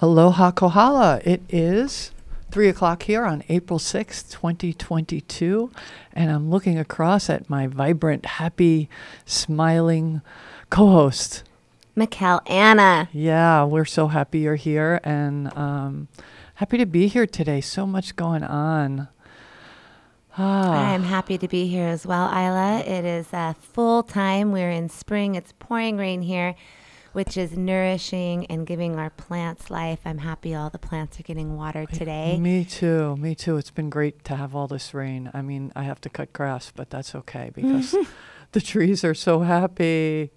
Aloha Kohala. It is 3 o'clock here on April 6th, 2022. And I'm looking across at my vibrant, happy, smiling co host. Mikkel Anna. Yeah, we're so happy you're here and um, happy to be here today. So much going on. Ah. I'm happy to be here as well, Isla. It is uh, full time. We're in spring. It's pouring rain here which is nourishing and giving our plants life. I'm happy all the plants are getting water today. Me too. Me too. It's been great to have all this rain. I mean, I have to cut grass, but that's okay because the trees are so happy.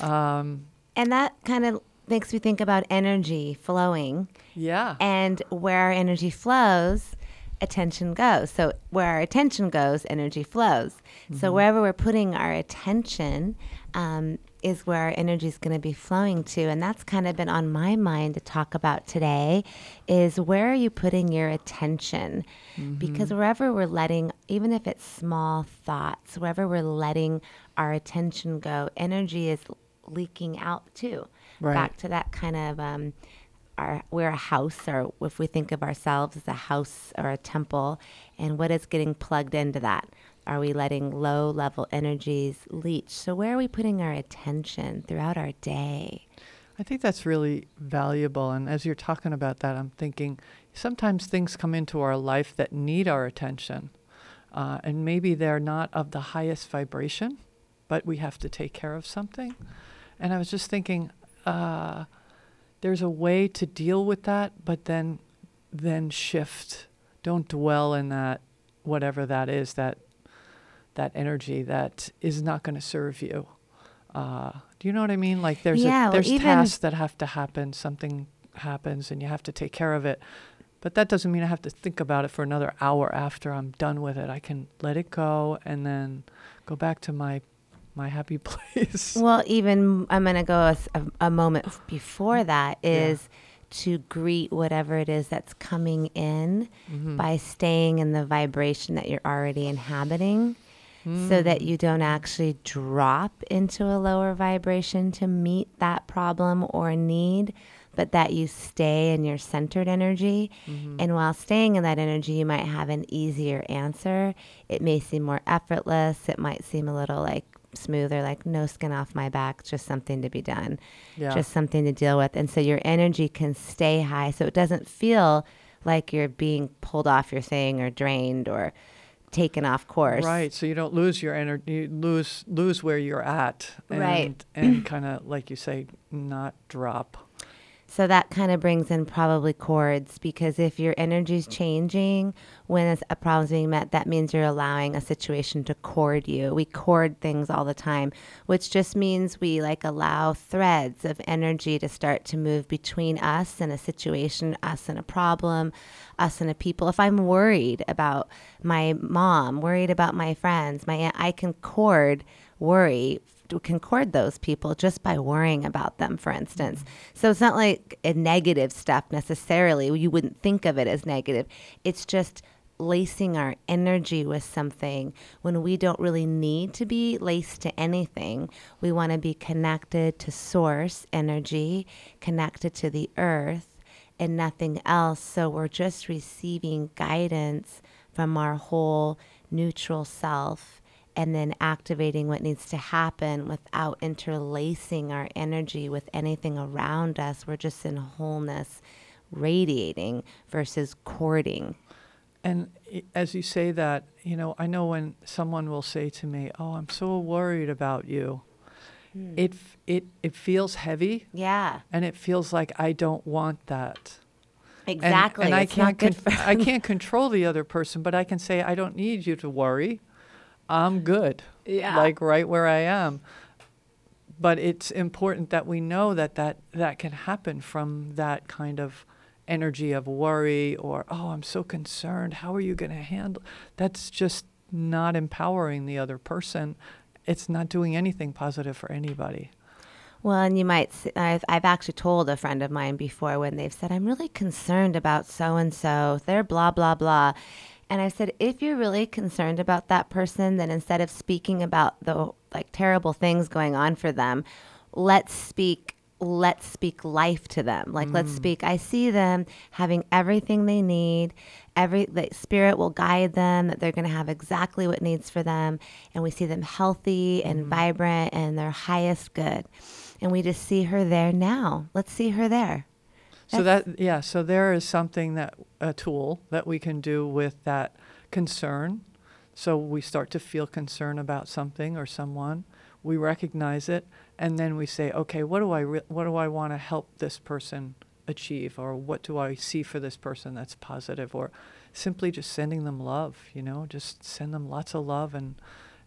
Um, and that kind of makes me think about energy flowing. Yeah. And where our energy flows, attention goes. So where our attention goes, energy flows. Mm-hmm. So wherever we're putting our attention, um, is where our energy is going to be flowing to and that's kind of been on my mind to talk about today is where are you putting your attention mm-hmm. because wherever we're letting even if it's small thoughts wherever we're letting our attention go energy is leaking out too right. back to that kind of um, our, we're a house, or if we think of ourselves as a house or a temple, and what is getting plugged into that? Are we letting low level energies leach? So, where are we putting our attention throughout our day? I think that's really valuable. And as you're talking about that, I'm thinking sometimes things come into our life that need our attention. Uh, and maybe they're not of the highest vibration, but we have to take care of something. And I was just thinking, uh, there's a way to deal with that, but then then shift. Don't dwell in that, whatever that is, that that energy that is not going to serve you. Uh, do you know what I mean? Like there's yeah, a, there's tasks that have to happen. Something happens, and you have to take care of it. But that doesn't mean I have to think about it for another hour after I'm done with it. I can let it go and then go back to my my happy place. Well, even I'm going to go a, a, a, moment before that is yeah. to greet whatever it is that's coming in mm-hmm. by staying in the vibration that you're already inhabiting mm. so that you don't actually drop into a lower vibration to meet that problem or need, but that you stay in your centered energy. Mm-hmm. And while staying in that energy, you might have an easier answer. It may seem more effortless, it might seem a little like smoother, like no skin off my back, just something to be done, yeah. just something to deal with. And so your energy can stay high so it doesn't feel like you're being pulled off your thing or drained or taken off course. Right. So you don't lose your energy, you lose lose where you're at, and, right? And kind of like you say, not drop. So that kind of brings in probably cords because if your energy is changing when a problem is being met, that means you're allowing a situation to cord you. We cord things all the time, which just means we like allow threads of energy to start to move between us and a situation, us and a problem, us and a people. If I'm worried about my mom, worried about my friends, my aunt, I can cord worry concord those people just by worrying about them, for instance. So it's not like a negative stuff necessarily. You wouldn't think of it as negative. It's just lacing our energy with something when we don't really need to be laced to anything. We want to be connected to source energy, connected to the earth, and nothing else. So we're just receiving guidance from our whole neutral self and then activating what needs to happen without interlacing our energy with anything around us. We're just in wholeness, radiating versus cording. And as you say that, you know, I know when someone will say to me, "Oh, I'm so worried about you," mm. it it it feels heavy. Yeah. And it feels like I don't want that. Exactly. And, and I can't con- I can't control the other person, but I can say I don't need you to worry. I'm good. Yeah. Like right where I am. But it's important that we know that that, that can happen from that kind of energy of worry or, oh, I'm so concerned. How are you going to handle? That's just not empowering the other person. It's not doing anything positive for anybody. Well, and you might, I've, I've actually told a friend of mine before when they've said, I'm really concerned about so and so, they're blah, blah, blah. And I said, if you're really concerned about that person, then instead of speaking about the like terrible things going on for them, let's speak let's speak life to them. Like, let's mm. speak, I see them having everything they need. Every the spirit will guide them that they're going to have exactly what needs for them. And we see them healthy and mm. vibrant and their highest good. And we just see her there now. Let's see her there. So That's- that yeah, so there is something that a tool that we can do with that concern. So we start to feel concern about something or someone, we recognize it, and then we say, okay, what do I re- what do I want to help this person achieve, or what do I see for this person that's positive, or simply just sending them love. You know, just send them lots of love and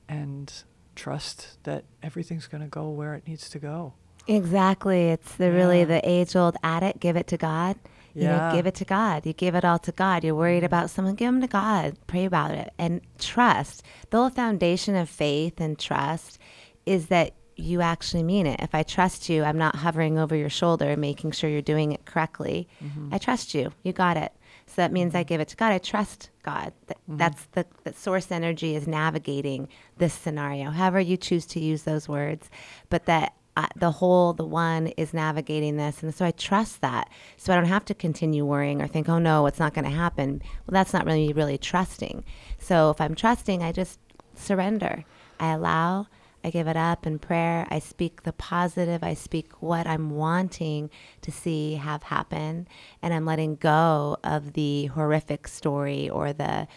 and trust that everything's going to go where it needs to go. Exactly. It's the really the age old addict, give it to God. You know, Yeah. give it to God. You give it all to God. You're worried mm-hmm. about someone, give them to God. Pray about it and trust. The whole foundation of faith and trust is that you actually mean it. If I trust you, I'm not hovering over your shoulder, making sure you're doing it correctly. Mm-hmm. I trust you. You got it. So that means I mm-hmm. give it to God. I trust God. That, That's the, the source energy is navigating this scenario, however you choose to use those words. But that uh, the whole, the one is navigating this. And so I trust that. So I don't have to continue worrying or think, oh no, it's not going to happen. Well, that's not really, really trusting. So if I'm trusting, I just surrender. I allow, I give it up in prayer. I speak the positive. I speak what I'm wanting to see have happen. And I'm letting go of the horrific story or the,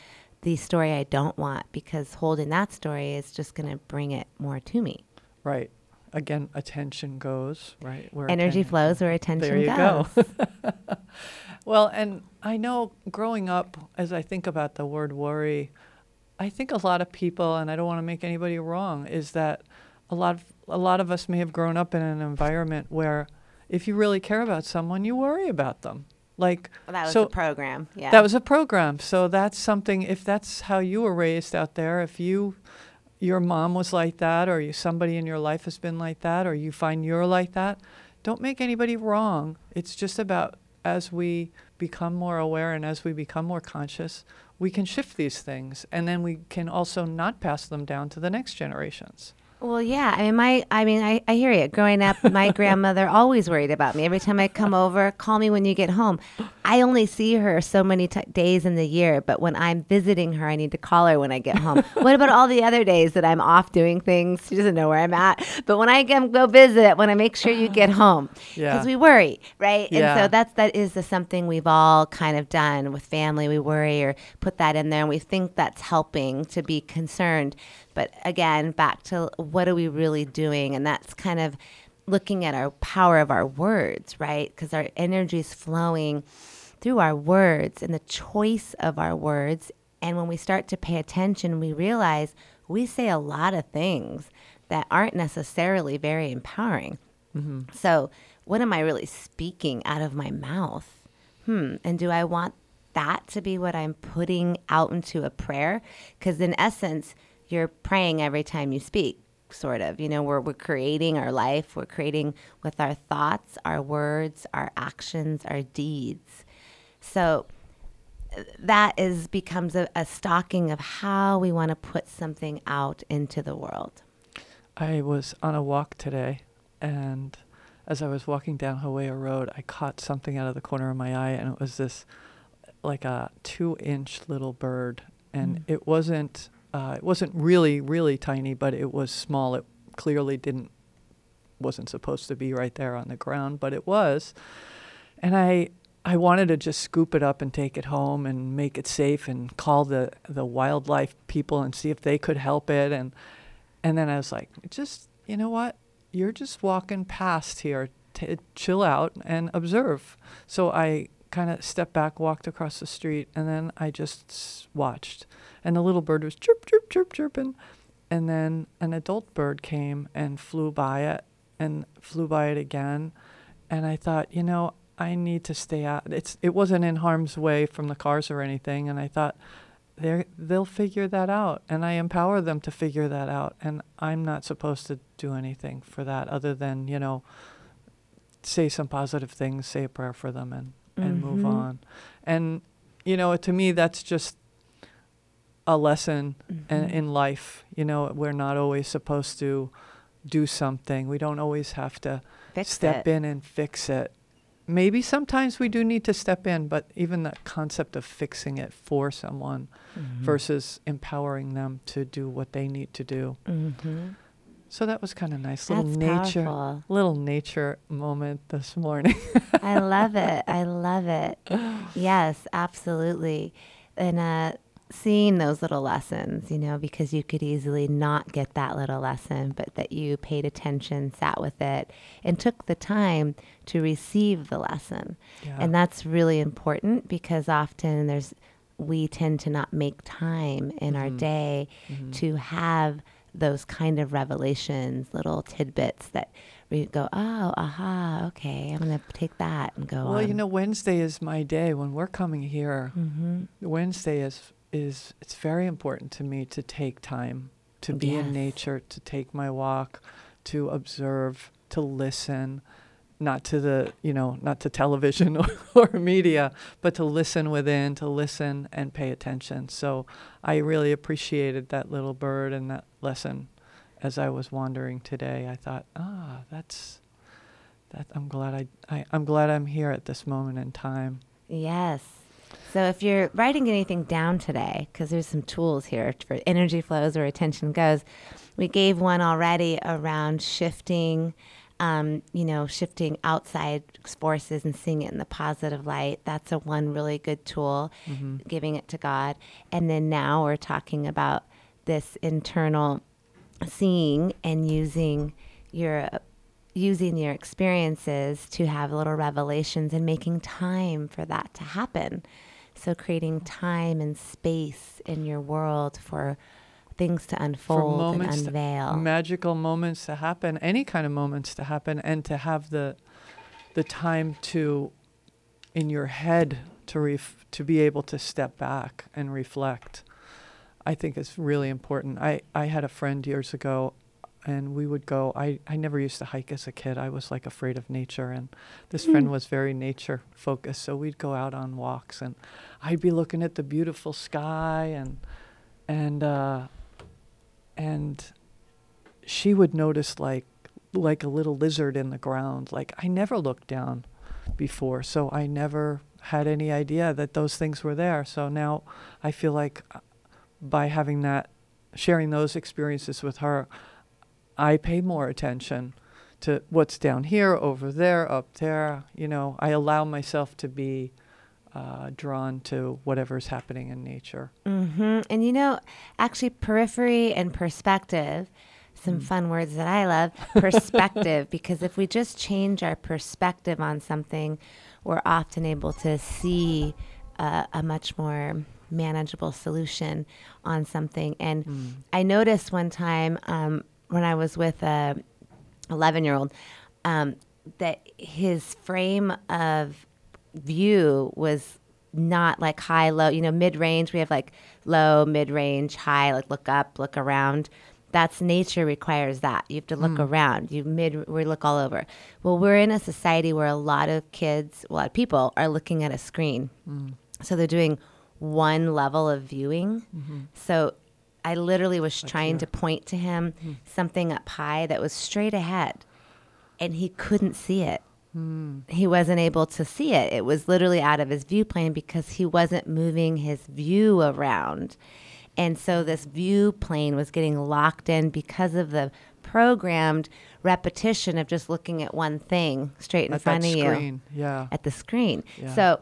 the story I don't want because holding that story is just going to bring it more to me. Right. Again, attention goes right where Energy atten- flows where attention There you goes. go. well, and I know growing up, as I think about the word worry, I think a lot of people, and I don't want to make anybody wrong, is that a lot of a lot of us may have grown up in an environment where, if you really care about someone, you worry about them. Like Well, that was so the program. Yeah. that was a program. So that's something. If that's how you were raised out there, if you, your mom was like that, or you, somebody in your life has been like that, or you find you're like that, don't make anybody wrong. It's just about as we become more aware and as we become more conscious, we can shift these things, and then we can also not pass them down to the next generations. Well, yeah. I mean, my, I mean, I, I hear you. Growing up, my grandmother always worried about me. Every time I come over, call me when you get home. I only see her so many t- days in the year, but when I'm visiting her, I need to call her when I get home. what about all the other days that I'm off doing things? She doesn't know where I'm at. But when I come go visit, when I make sure you get home, because Yeah. we worry, right? Yeah. And so that's that is the something we've all kind of done with family. We worry or put that in there, and we think that's helping to be concerned. But again, back to what are we really doing? And that's kind of looking at our power of our words, right? Because our energy is flowing through our words and the choice of our words. And when we start to pay attention, we realize we say a lot of things that aren't necessarily very empowering. So, what am I really speaking out of my mouth? Hmm. And do I want that to be what I'm putting out into a prayer? Because, in essence, you're praying every time you speak, sort of. You know, we're, we're creating our life, we're creating with our thoughts, our words, our actions, our deeds. So, that is becomes a, a stocking of how we want to put something out into the world. I was on a walk today, and as I was walking down Hawi Road, I caught something out of the corner of my eye, and it was this like a two-inch little bird, and Mm. it wasn't uh, it wasn't really really tiny, but it was small. It clearly didn't wasn't supposed to be right there on the ground, but it was, and I. I wanted to just scoop it up and take it home and make it safe and call the, the wildlife people and see if they could help it and and then I was like, just, you know what? You're just walking past here. T- chill out and observe. So I kind of stepped back, walked across the street, and then I just watched. And the little bird was chirp, chirp, chirp, chirping. And then an adult bird came and flew by it and flew by it again. And I thought, you know, I need to stay out. It's it wasn't in harm's way from the cars or anything. And I thought, they they'll figure that out and i empower them to figure that out and i'm not supposed to do anything for that other than you know say some positive things say a prayer for them and and move Mhm. on and you know to me that's just a lesson in, Mhm. in life you know we're not always supposed to do something we don't always have to fix step it. in and fix it. Maybe sometimes we do need to step in, but even that concept of fixing it for someone Mhm. versus empowering them to do what they need to do. Mhm. So that was kind of nice. That's Little nature, powerful. little nature moment this morning. I love it. I love it. Yes, absolutely. And uh, seeing those little lessons, you know, because you could easily not get that little lesson, but that you paid attention, sat with it, and took the time to receive the lesson. yeah. And that's really important because often there's, we tend to not make time in our Mhm. day Mhm. to have those kind of revelations, little tidbits that we go, oh, aha, okay, I'm going to take that and go on well, on. you know, Wednesday is my day when we're coming here. hmm Wednesday is is it's very important to me to take time to be in nature, to take my walk, to observe, to listen, not to the you know not to television or, or media, but to listen within, to listen and pay attention. So I really appreciated that little bird and that lesson as I was wandering today. I thought, ah, that's that. I'm glad I, I I'm glad I'm here at this moment in time. Yes. So if you're writing anything down today, because there's some tools here for energy flows or attention goes, we gave one already around shifting, um, you know, shifting outside forces and seeing it in the positive light. That's a one really good tool, hmm giving it to God. And then now we're talking about this internal seeing and using your using your experiences to have little revelations and making time for that to happen. So creating time and space in your world for things to unfold and moments to- unveil. magical moments to happen, any kind of moments to happen, and to have the the time to in your head to ref- to be able to step back and reflect. I think is really important. I, I had a friend years ago and we would go I, I never used to hike as a kid. I was like afraid of nature and this friend was very nature focused. So we'd go out on walks and I'd be looking at the beautiful sky and and uh and she would notice like like a little lizard in the ground. Like I never looked down before, so I never had any idea that those things were there. So now I feel like uh, by having that sharing those experiences with her, I pay more attention to what's down here, over there, up there. You know, I allow myself to be uh, drawn to whatever's happening in nature. Mm-hmm. And you know, actually, periphery and perspective, some Mm. fun words that I love. Perspective, because if we just change our perspective on something, we're often able to see uh, a much more manageable solution on something. And Mm. I noticed one time um, when I was with a 11 year old um, that his frame of view was not like high, low, you know, mid range. We have like low, mid range, high, like look up, look around. That's nature requires that. You have to look hmm. around. You mid, we look all over. Well, we're in a society where a lot of kids, a lot of people are looking at a screen. Hmm. So they're doing one level of viewing. Mm-hmm. So I literally was trying to point to him hmm. something up high that was straight ahead, and he couldn't see it. He wasn't able to see it. It was literally out of his view plane because he wasn't moving his view around. And so this view plane was getting locked in because of the programmed repetition of just looking at one thing straight in At front of you screen, yeah. at the screen. Yeah. So,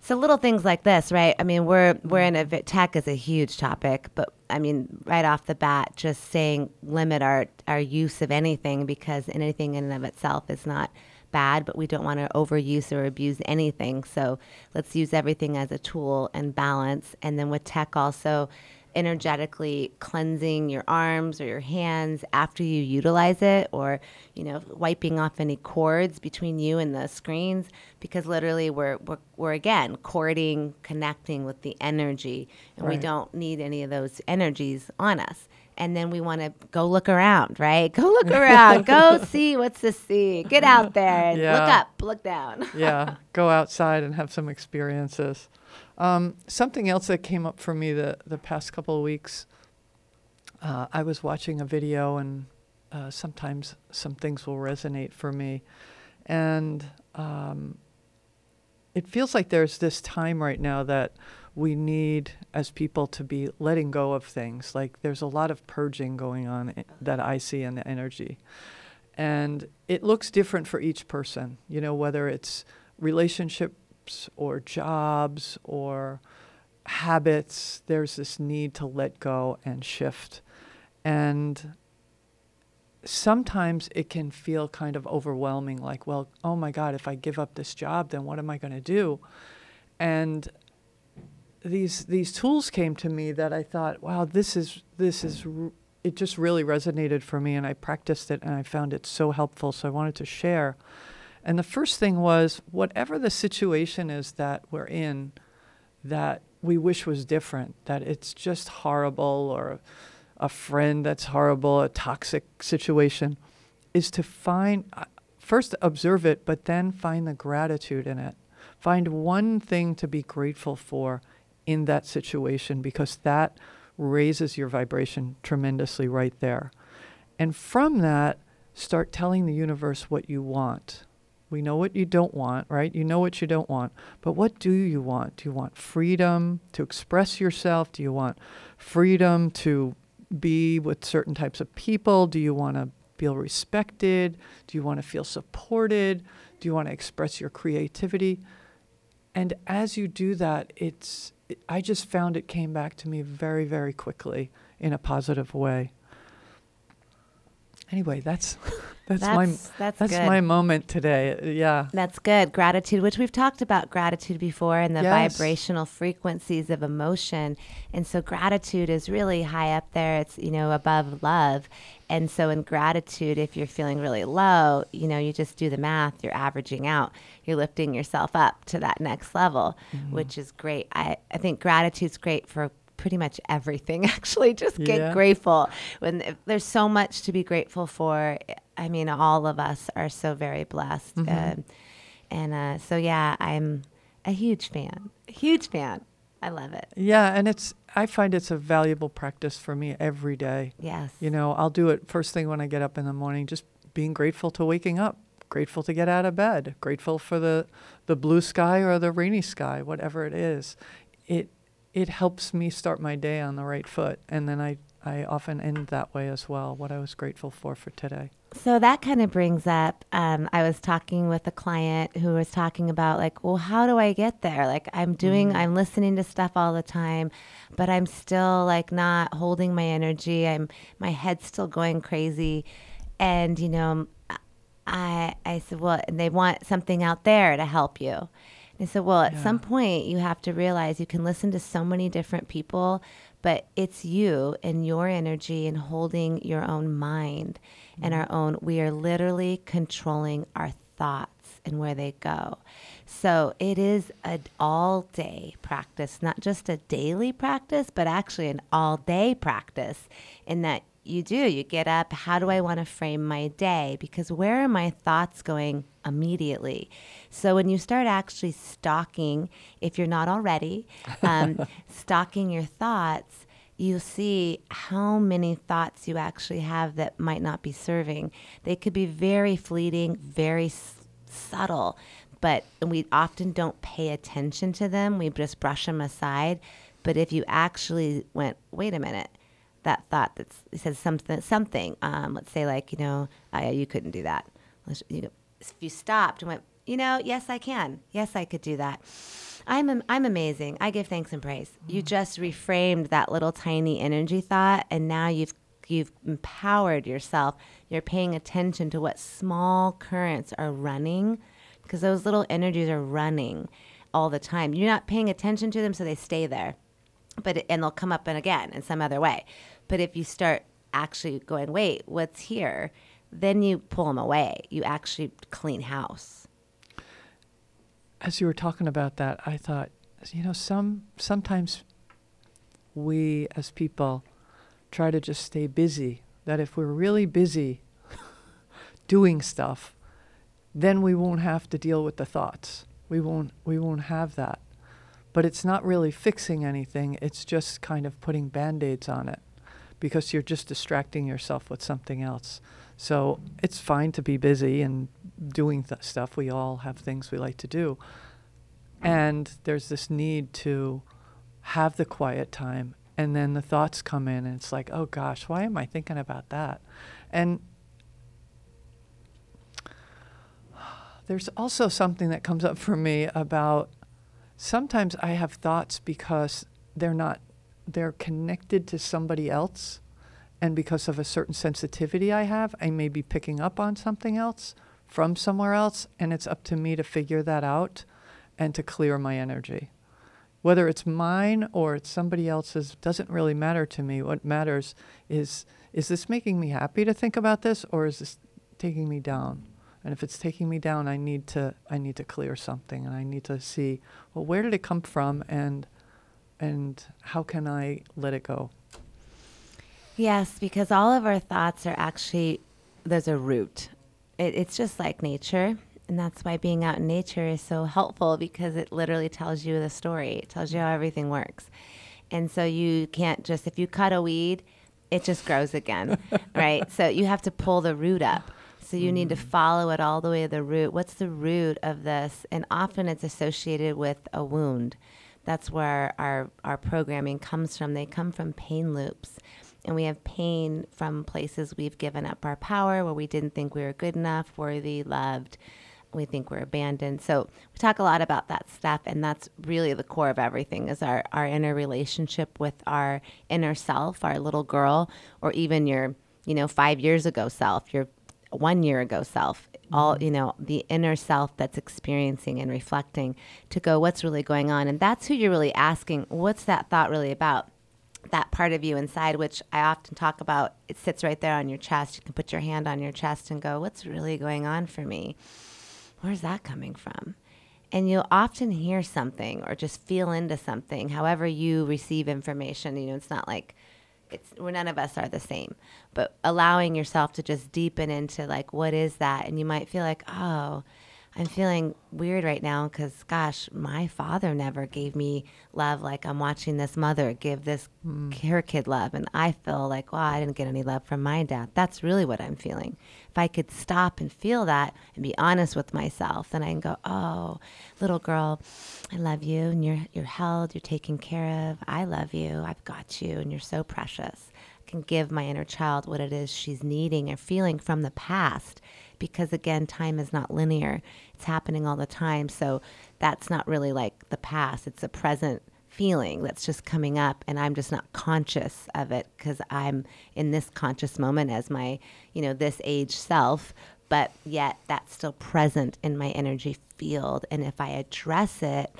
so little things like this, right? I mean, we're we're in a tech is a huge topic, but I mean, right off the bat, just saying limit our our use of anything because anything in and of itself is not bad, but we don't want to overuse or abuse anything. So let's use everything as a tool and balance. And then with tech, also energetically cleansing your arms or your hands after you utilize it or you know wiping off any cords between you and the screens because literally we're we're, we're again cording connecting with the energy and we don't need any of those energies on us and then we want to go look around right? Go look around. Go see what's to see get out there and look up look down. Yeah, go outside and have some experiences. Um, something else that came up for me the, the past couple of weeks, uh, I was watching a video and uh, sometimes some things will resonate for me. And um, it feels like there's this time right now that we need as people to be letting go of things. Like there's a lot of purging going on i- that I see in the energy. And it looks different for each person, you know, whether it's relationships or jobs or habits, there's this need to let go and shift. And sometimes it can feel kind of overwhelming like, well, oh my God, if I give up this job, then what am I going to do? And these these tools came to me that I thought, wow, this is this is it just really resonated for me and I practiced it and I found it so helpful so I wanted to share. And the first thing was whatever the situation is that we're in that we wish was different, that it's just horrible or a friend that's horrible, a toxic situation, is to find, uh, first observe it, but then find the gratitude in it. Find one thing to be grateful for in that situation because that raises your vibration tremendously right there. And from that, start telling the universe what you want. We know what you don't want, right? You know what you don't want. But what do you want? Do you want freedom to express yourself? Do you want freedom to be with certain types of people? Do you want to feel respected? Do you want to feel supported? Do you want to express your creativity? And as you do that, it's, I just found it came back to me very very quickly in a positive way. Anyway, that's that's, my That's that's, that's good. my moment today. Yeah. That's good. Gratitude, which we've talked about gratitude before and the Yes. vibrational frequencies of emotion. And so gratitude is really high up there. It's, you know, above love. And so in gratitude, if you're feeling really low, you know, you just do the math, you're averaging out. You're lifting yourself up to that next level, mm-hmm. which is great. I, I think gratitude's great for pretty much everything actually. Just get Yeah. grateful. When there's so much to be grateful for i mean all of us are so very blessed. Um, and uh, so yeah i'm a huge fan huge fan. I love it. Yeah, and it's I find it's a valuable practice for me every day. yes. You know, I'll do it first thing when I get up in the morning, just being grateful to waking up, grateful to get out of bed, grateful for the the blue sky or the rainy sky, whatever it is. It it helps me start my day on the right foot, and then I I often end that way as well. What I was grateful for for today. So that kind of brings up. Um, I was talking with a client who was talking about like, well, how do I get there? Like, I'm doing, I'm listening to stuff all the time, but I'm still like not holding my energy. I'm my head's still going crazy, and you know, I I said, well, and they want something out there to help you. And I said, well, at some point, you have to realize you can listen to so many different people, but it's you and your energy and holding your own mind and our mm-hmm. own. We are literally controlling our thoughts and where they go. So it is an all day practice, not just a daily practice, but actually an all day practice in that you do. You get up, how do I want to frame my day? Because where are my thoughts going immediately? So when you start actually stalking, if you're not already, um, stalking your thoughts, you see how many thoughts you actually have that might not be serving. They could be very fleeting, very s- subtle, but we often don't pay attention to them. We just brush them aside. But if you actually went, wait a minute, that thought that says something, something, um, let's say like, you know, uh, you couldn't do that. You know, if you stopped and went, you know, yes, I can. Yes, I could do that. I'm I'm amazing. I give thanks and praise. You just reframed that little tiny energy thought, and now you've you've empowered yourself. You're paying attention to what small currents are running, because those little energies are running all the time. You're not paying attention to them, so they stay there, but it- and they'll come up and again in some other way. But if you start actually going, wait, what's here? Then you pull them away. You actually clean house. as you were talking about that, I thought, you know, some sometimes we as people try to just stay busy. That if we're really busy doing stuff, then we won't have to deal with the thoughts. We won't we won't have that. But it's not really fixing anything. It's just kind of putting band-aids on it because you're just distracting yourself with something else. So it's fine to be busy and doing th- stuff. We all have things we like to do. And there's this need to have the quiet time. And then the thoughts come in, and it's like, oh gosh, why am I thinking about that? And there's also something that comes up for me about sometimes I have thoughts because they're not, they're connected to somebody else. And because of a certain sensitivity I have, I may be picking up on something else from somewhere else. And it's up to me to figure that out and to clear my energy. Whether it's mine or it's somebody else's doesn't really matter to me. What matters is is this making me happy to think about this or is this taking me down? And if it's taking me down, I need to I need to clear something and I need to see, well, where did it come from and and how can I let it go? Yes, because all of our thoughts are actually there's a root. It, it's just like nature, and that's why being out in nature is so helpful because it literally tells you the story. It tells you how everything works, and so you can't just if you cut a weed, it just grows again, right? So you have to pull the root up. So you need to mm-hmm. follow it all the way to the root. What's the root of this? And often it's associated with a wound. That's where our, our programming comes from. They come from pain loops and we have pain from places we've given up our power, where we didn't think we were good enough, worthy, loved. We think we're abandoned. So we talk a lot about that stuff, and that's really the core of everything: is our our inner relationship with our inner self, our little girl, or even your you know five years ago self, your one year ago self all you know the inner self that's experiencing and reflecting to go what's really going on and that's who you're really asking what's that thought really about that part of you inside, which I often talk about, it sits right there on your chest. You can put your hand on your chest and go, What's really going on for me? Where's that coming from? And you'll often hear something or just feel into something, however you receive information. You know, it's not like it's where none of us are the same, but allowing yourself to just deepen into like, what is that? And you might feel like, oh, I'm feeling weird right now because, gosh, my father never gave me love like I'm watching this mother give this mm. her kid love. And I feel like, well, I didn't get any love from my dad. That's really what I'm feeling. If I could stop and feel that and be honest with myself, then I can go, oh, little girl, I love you and you're, you're held, you're taken care of. I love you. I've got you and you're so precious. I can give my inner child what it is she's needing or feeling from the past because again time is not linear. It's happening all the time. So that's not really like the past. It's a present feeling that's just coming up and i'm just not conscious of it because i'm in this conscious moment as my you know this age self. But yet that's still present in my energy field. And if i address it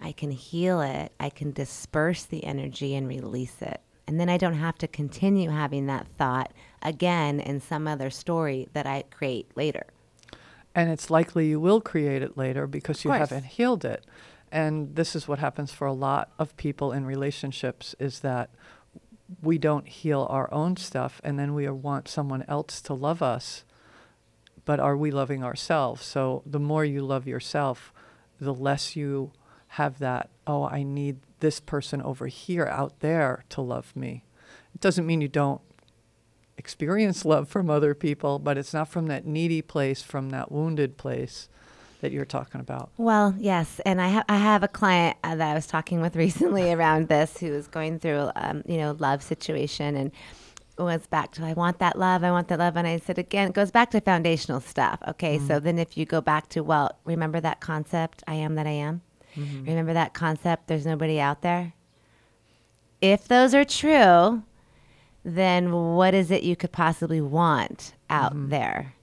i can heal it. I can disperse the energy and release it. And then i don't have to continue having that thought again in some other story that I create later. And it's likely you will create it later because you haven't healed it. And this is what happens for a lot of people in relationships is that we don't heal our own stuff and then we want someone else to love us. But are we loving ourselves? So the more you love yourself, the less you have that, oh, I need this person over here out there to love me. It doesn't mean you don't experience love from other people, but it's not from that needy place, from that wounded place that you're talking about. Well, yes, and I, ha- I have a client uh, that I was talking with recently around this who is going through, um, you know, love situation and was back to I want that love, I want that love, and I said again, it goes back to foundational stuff. Okay, mm-hmm. so then if you go back to well, remember that concept, I am that I am. Mm-hmm. Remember that concept, there's nobody out there. If those are true, then what is it you could possibly want out mm-hmm. there?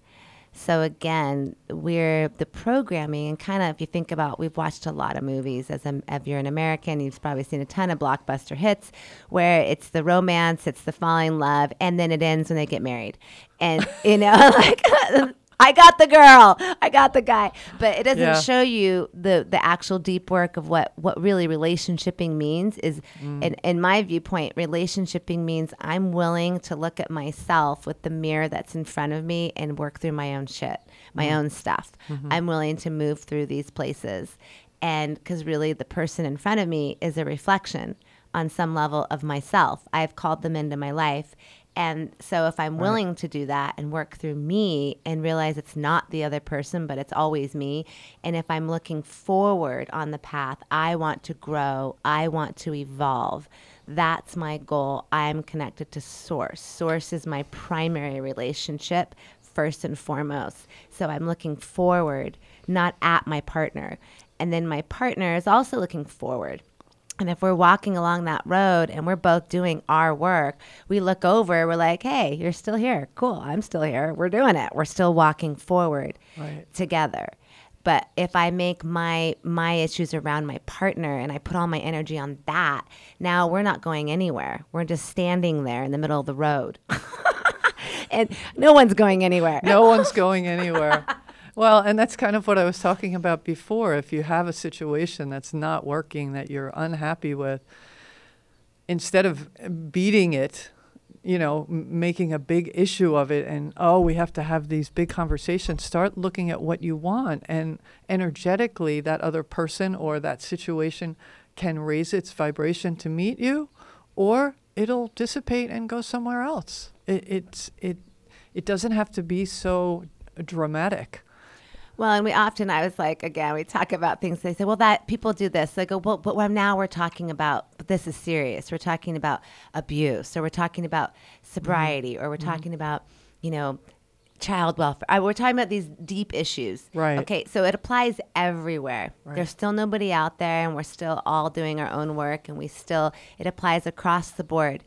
So again, we're the programming and kind of if you think about we've watched a lot of movies as a, if you're an American, you've probably seen a ton of blockbuster hits where it's the romance, it's the falling in love, and then it ends when they get married. And you know, like I got the girl. I got the guy. But it doesn't yeah. show you the the actual deep work of what what really relationshiping means is mm. in, in my viewpoint, relationshiping means I'm willing to look at myself with the mirror that's in front of me and work through my own shit, my mm. own stuff. Mm-hmm. I'm willing to move through these places. And because really the person in front of me is a reflection on some level of myself. I've called them into my life And so if I'm willing to do that and work through me and realize it's not the other person, but it's always me, and if I'm looking forward on the path, I want to grow, I want to evolve. That's my goal. I'm connected to source. Source is my primary relationship first and foremost. So I'm looking forward, not at my partner. And then my partner is also looking forward. And if we're walking along that road and we're both doing our work, we look over, we're like, hey, you're still here. Cool. I'm still here. We're doing it. We're still walking forward Right. together. But if I make my my issues around my partner and I put all my energy on that, now we're not going anywhere. We're just standing there in the middle of the road. and no one's going anywhere. no one's going anywhere. Well, and that's kind of what I was talking about before. If you have a situation that's not working, that you're unhappy with, instead of beating it, you know, m- making a big issue of it and, oh, we have to have these big conversations, start looking at what you want. And energetically, that other person or that situation can raise its vibration to meet you, or it'll dissipate and go somewhere else. It, it's, it, it doesn't have to be so dramatic. Well, and we often, I was like, again, we talk about things. They say, well, that people do this. They go, well, but now we're talking about, but this is serious. We're talking about abuse, or we're talking about sobriety, mm-hmm. or we're mm-hmm. talking about, you know, child welfare. I, we're talking about these deep issues. Right. Okay. So it applies everywhere. Right. There's still nobody out there, and we're still all doing our own work, and we still, it applies across the board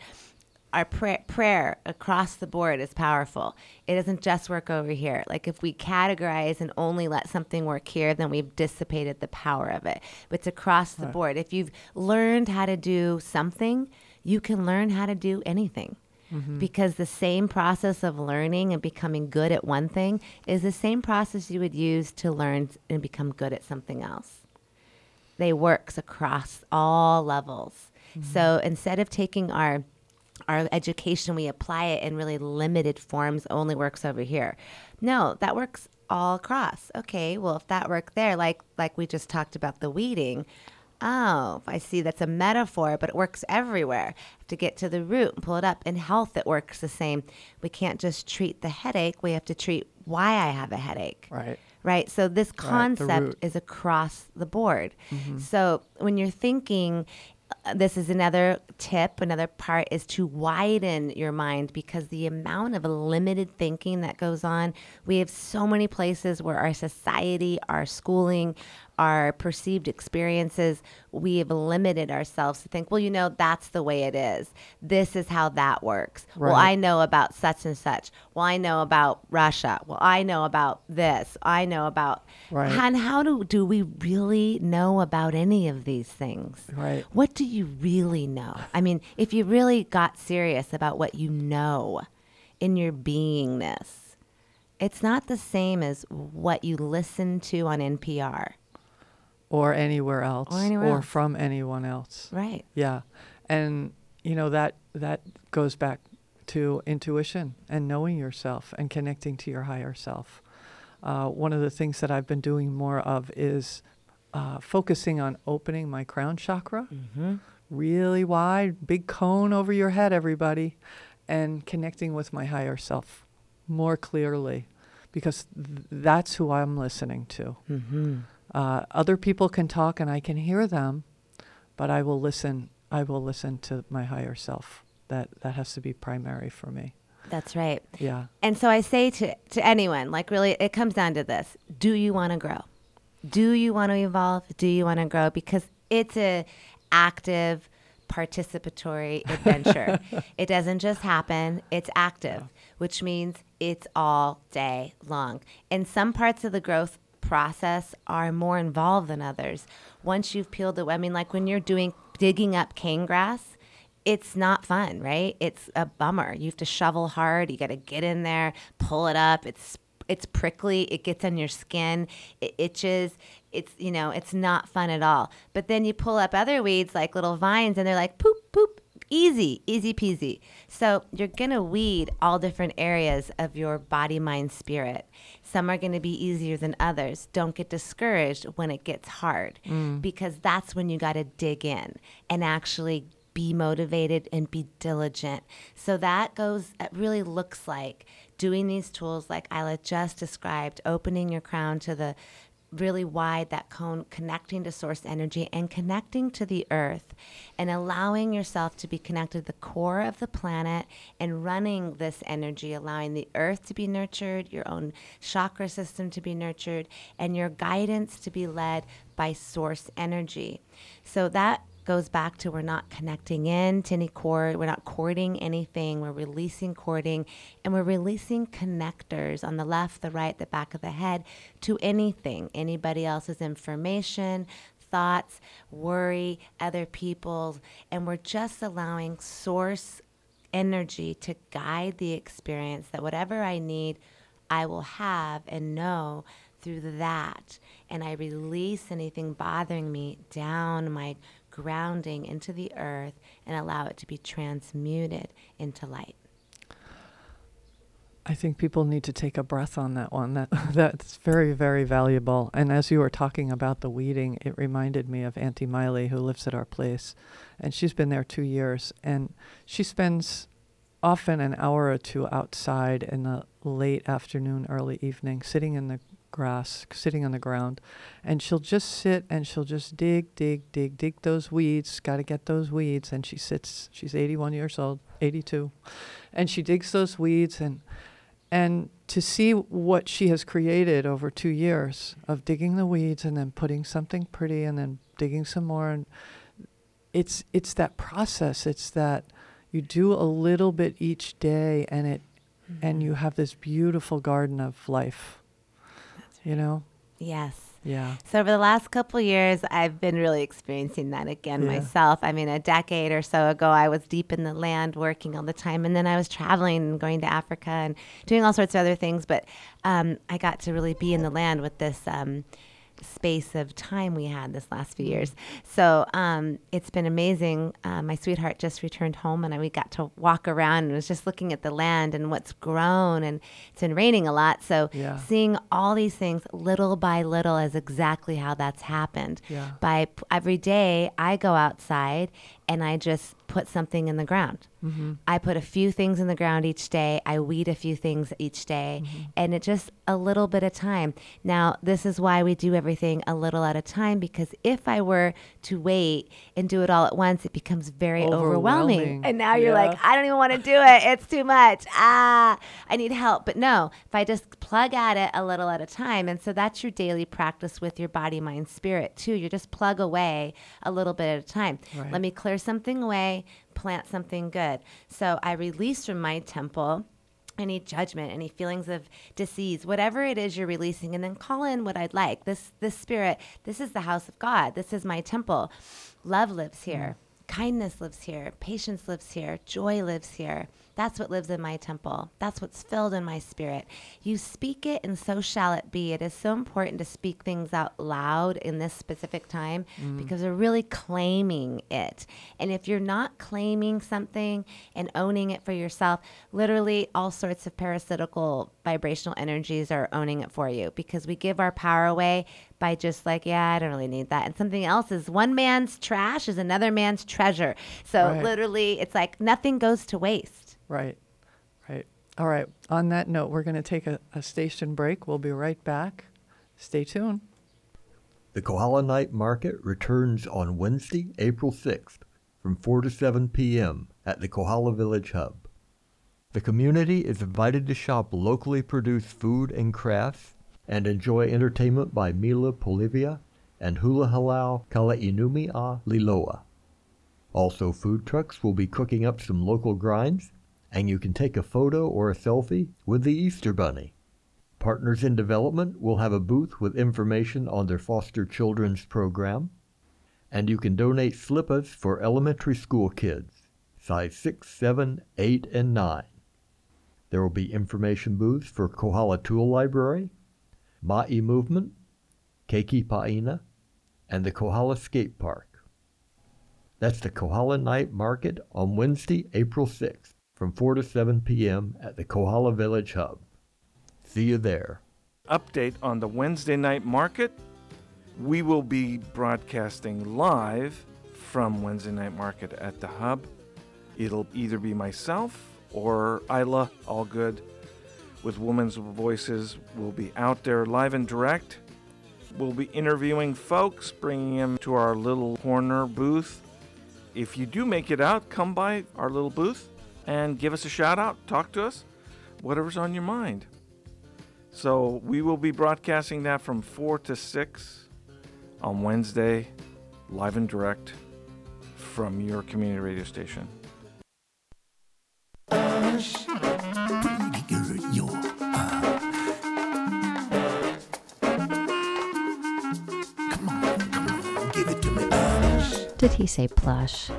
our prayer, prayer across the board is powerful. It doesn't just work over here. Like if we categorize and only let something work here, then we've dissipated the power of it. But it's across the board. If you've learned how to do something, you can learn how to do anything. Mm-hmm. Because the same process of learning and becoming good at one thing is the same process you would use to learn and become good at something else they works across all levels. Mm-hmm. So instead of taking our our education, we apply it in really limited forms. Only works over here. No, that works all across. Okay, well if that worked there, like like we just talked about the weeding. Oh, I see that's a metaphor, but it works everywhere. To get to the root and pull it up. In health, it works the same. We can't just treat the headache. We have to treat why I have a headache Right. right? So this concept root. is across the board. Mm-hmm. So when you're thinking, this is another tip, another part is to widen your mind because the amount of limited thinking that goes on, we have so many places where our society, our schooling, our perceived experiences, we have limited ourselves to think, well, you know, that's the way it is. This is how that works. Well, I know about such and such. Well, I know about Russia. Well, I know about this. I know about. Right. And how do, do we really know about any of these things? Right. What do you really know? I mean, if you really got serious about what you know in your beingness, it's not the same as what you listen to on NPR. Or anywhere else. Or anywhere else. from anyone else. Right. Yeah. And you know that that goes back to intuition and knowing yourself and connecting to your higher self. Uh, one of the things that I've been doing more of is uh, focusing on opening my crown chakra, Mm-hmm. really wide, big cone over your head, everybody, and connecting with my higher self more clearly, because th- that's who I'm listening to. Mm-hmm. Uh, other people can talk and I can hear them, but I will listen. I will listen to my higher self. That that has to be primary for me. That's right. Yeah. And so I say to, to anyone, like really, it comes down to this do you want to grow? Do you want to evolve? Do you want to grow? Because it's a active, participatory adventure. it doesn't just happen, it's active, which means it's all day long. And some parts of the growth process are more involved than others. Once you've peeled the, I mean, like when you're doing digging up cane grass, it's not fun, right? It's a bummer. You have to shovel hard. You got to get in there, pull it up. It's it's prickly. It gets on your skin. It itches. It's you know, it's not fun at all. But then you pull up other weeds like little vines, and they're like poop, easy, easy peasy. So you're gonna weed all different areas of your body, mind, spirit. Some are going to be easier than others. Don't get discouraged when it gets hard mm. because that's when you got to dig in and actually be motivated, and be diligent. So that goes, it really looks like doing these tools like Isla just described, opening your crown to the really wide that cone connecting to source energy and connecting to the earth and allowing yourself to be connected to the core of the planet and running this energy allowing the earth to be nurtured your own chakra system to be nurtured and your guidance to be led by source energy. So that goes back to we're not connecting in to any cord, we're not cording anything, we're releasing cording, and we're releasing connectors on the left, the right, the back of the head to anything, anybody else's information, thoughts, worry, other people's, and we're just allowing source energy to guide the experience that whatever I need, I will have and know through that. And I release anything bothering me down my grounding into the earth and allow it to be transmuted into light. I think people need to take a breath on that one. That that's very very valuable. And as you were talking about the weeding, it reminded me of Auntie Miley who lives at our place, and she's been there two years, and she spends often an hour or two outside in the late afternoon, early evening, sitting in the grass, sitting on the ground, and she'll just sit and she'll just dig, dig, dig, dig those weeds. Got to get those weeds. And she sits. She's 81 years old, 82, and she digs those weeds and and to see what she has created over two years of digging the weeds and then putting something pretty and then digging some more and it's it's that process. It's that you do a little bit each day and it mm-hmm. and you have this beautiful garden of life you know? Yes. Yeah. So over the last couple years, I've been really experiencing that again yeah. myself. I mean, a decade or so ago, I was deep in the land working all the time, and then I was traveling and going to Africa and doing all sorts of other things. But um, I got to really be in the land with this. Um, space of time we had this last few years. So um, it's been amazing. Uh, my sweetheart just returned home and I, we got to walk around and was just looking at the land and what's grown. And it's been raining a lot. So yeah. seeing all these things little by little is exactly how that's happened. Yeah. By every day, I go outside and I just put something in the ground. Mm-hmm. I put a few things in the ground each day. I weed a few things each day, mm-hmm. and it just a little bit of time. Now, this is why we do everything a little at a time because if I were to wait and do it all at once, it becomes very overwhelming. overwhelming. And now you're like, I don't even want to do it. It's too much. Ah, I need help. But no, if I just plug at it a little at a time, and so that's your daily practice with your body, mind, spirit too. You just plug away a little bit at a time. Right. Let me clear something away, plant something good. So I release from my temple any judgment, any feelings of disease, whatever it is you're releasing, and then call in what I'd like. This this spirit, this is the house of God. This is my temple. Love lives here. Mm. Kindness lives here. Patience lives here. Joy lives here. That's what lives in my temple. That's what's filled in my spirit. You speak it, and so shall it be. It is so important to speak things out loud in this specific time mm. because we're really claiming it. And if you're not claiming something and owning it for yourself, literally all sorts of parasitical vibrational energies are owning it for you because we give our power away by just like, yeah, I don't really need that. And something else is one man's trash is another man's treasure. So right. literally, it's like nothing goes to waste. Right, right. All right. On that note, we're going to take a, a station break. We'll be right back. Stay tuned. The Kohala Night Market returns on Wednesday, April 6th from 4 to 7 p.m. at the Kohala Village Hub. The community is invited to shop locally produced food and crafts and enjoy entertainment by Mila Polivia and Hula Halau Kalainumia Liloa. Also, food trucks will be cooking up some local grinds and you can take a photo or a selfie with the Easter Bunny. Partners in Development will have a booth with information on their foster children's program, and you can donate slippers for elementary school kids, size 6, 7, 8, and 9. There will be information booths for Kohala Tool Library, Ma'i Movement, Keiki Pa'ina, and the Kohala Skate Park. That's the Kohala Night Market on Wednesday, April 6th from 4 to 7 p.m. at the Kohala Village Hub. See you there. Update on the Wednesday night market. We will be broadcasting live from Wednesday Night Market at the Hub. It'll either be myself or Isla, all good, with Women's Voices. We'll be out there live and direct. We'll be interviewing folks, bringing them to our little corner booth. If you do make it out, come by our little booth and give us a shout out, talk to us, whatever's on your mind. So we will be broadcasting that from 4 to 6 on Wednesday, live and direct from your community radio station. Did he say plush?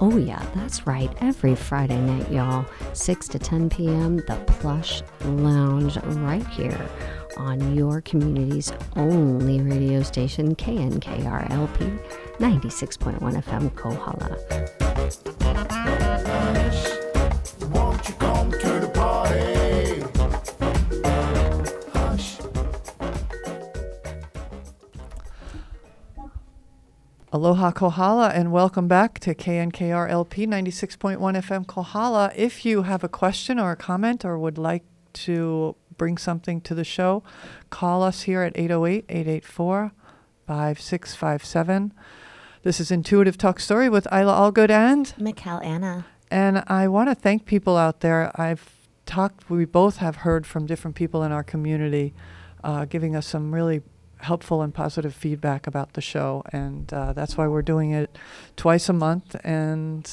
Oh, yeah, that's right. Every Friday night, y'all, 6 to 10 p.m., the Plush Lounge right here on your community's only radio station, KNKRLP 96.1 FM Kohala. Aloha Kohala and welcome back to KNKR LP 96.1 FM Kohala. If you have a question or a comment or would like to bring something to the show, call us here at 808 884 5657. This is Intuitive Talk Story with Isla Allgood and Mikkel Anna. and I want to thank people out there. I've talked, we both have heard from different people in our community uh, giving us some really helpful and positive feedback about the show. And uh, that's why we're doing it twice a month. And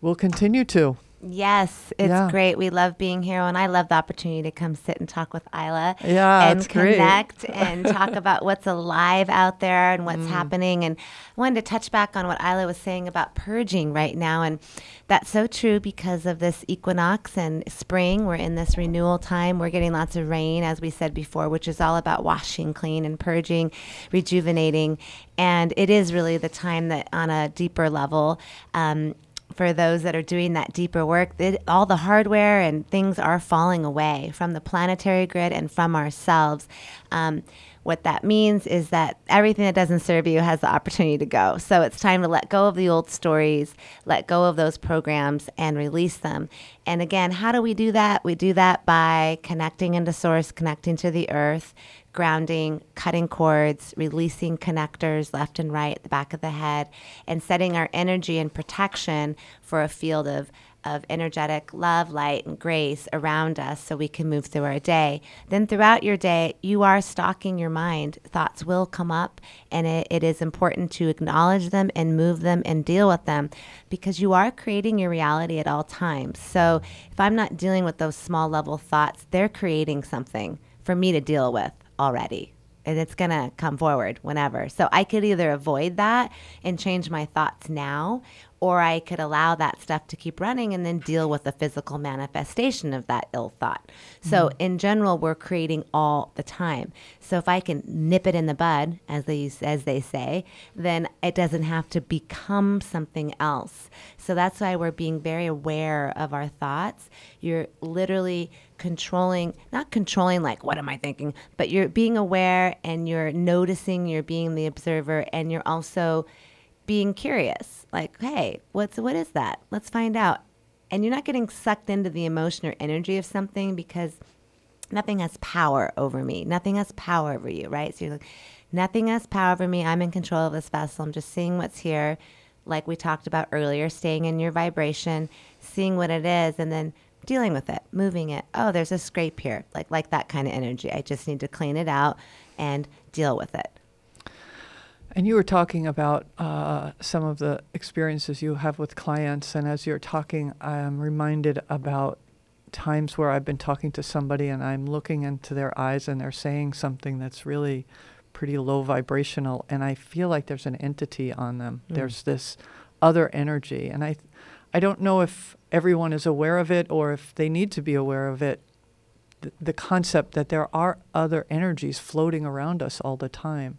we'll continue to. Yes, it's Yeah. great. We love being here, and I love the opportunity to come sit and talk with Isla Yeah, and it's great. connect and talk about what's alive out there and Mm. what's happening. And I wanted to touch back on what Isla was saying about purging right now, and that's so true because of this equinox and spring. We're in this renewal time. We're getting lots of rain, as we said before, which is all about washing clean and purging, rejuvenating, and it is really the time that, on a deeper level. Um, for those that are doing that deeper work, it, all the hardware and things are falling away from the planetary grid and from ourselves. Um, what that means is that everything that doesn't serve you has the opportunity to go. So it's time to let go of the old stories, let go of those programs, and release them. And again, how do we do that? We do that by connecting into source, connecting to the earth, grounding, cutting cords, releasing connectors left and right the back of the head, and setting our energy and protection for a field of, of energetic love, light, and grace around us so we can move through our day. Then throughout your day, you are stalking your mind. Thoughts will come up, and it, it is important to acknowledge them and move them and deal with them because you are creating your reality at all times. So if I'm not dealing with those small level thoughts, they're creating something for me to deal with already. And it's going to come forward whenever. So I could either avoid that and change my thoughts now, or I could allow that stuff to keep running and then deal with the physical manifestation of that ill thought. So mm-hmm. in general, we're creating all the time. So if I can nip it in the bud, as they as they say, then it doesn't have to become something else. So that's why we're being very aware of our thoughts. You're literally controlling, not controlling like what am I thinking, but you're being aware and you're noticing, you're being the observer, and you're also being curious. Like, hey, what's what is that? Let's find out. And you're not getting sucked into the emotion or energy of something because nothing has power over me. Nothing has power over you, right? So you're like, nothing has power over me. I'm in control of this vessel. I'm just seeing what's here, like we talked about earlier, staying in your vibration, seeing what it is, and then dealing with it, moving it. Oh, there's a scrape here, like like that kind of energy. I just need to clean it out and deal with it. And you were talking about uh, some of the experiences you have with clients. And as you're talking, I'm reminded about times where I've been talking to somebody and I'm looking into their eyes and they're saying something that's really pretty low vibrational. And I feel like there's an entity on them. There's this other energy. And I, I don't know if everyone is aware of it or if they need to be aware of it. The, the concept that there are other energies floating around us all the time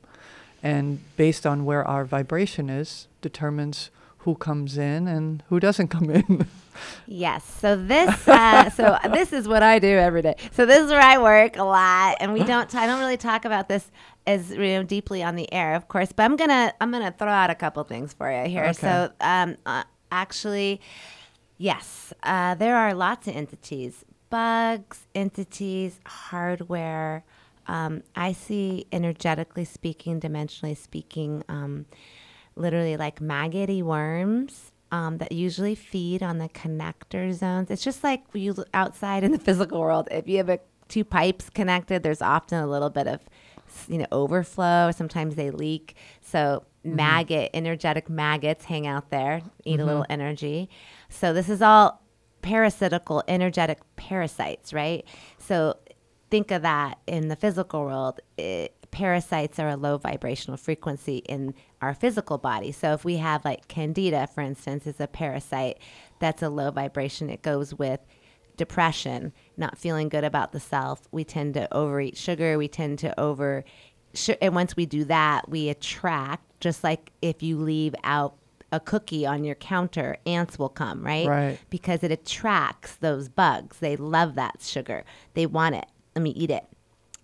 and based on where our vibration is determines who comes in and who doesn't come in Yes. So this, uh, so this is what I do every day. So this is where I work a lot, and we don't. I don't really talk about this as you know deeply on the air, of course. But I'm gonna I'm gonna throw out a couple things for you here. Okay. So um, uh, actually, yes, uh, there are lots of entities, bugs, entities, hardware. Um, I see energetically speaking, dimensionally speaking, um, literally like maggoty worms um, that usually feed on the connector zones. It's just like you outside in the physical world. If you have a, two pipes connected, there's often a little bit of you know overflow. Sometimes they leak. So mm-hmm. maggot, energetic maggots hang out there, eat a mm-hmm. little energy. So this is all parasitical, energetic parasites, right? So think of that in the physical world. It, parasites are a low vibrational frequency in our physical body. So if we have like candida, for instance, is a parasite that's a low vibration. It goes with depression, not feeling good about the self. We tend to overeat sugar. We tend to over, and once we do that, we attract. Just like if you leave out a cookie on your counter, ants will come, right? Right. Because it attracts those bugs. They love that sugar. They want it. Let me eat it.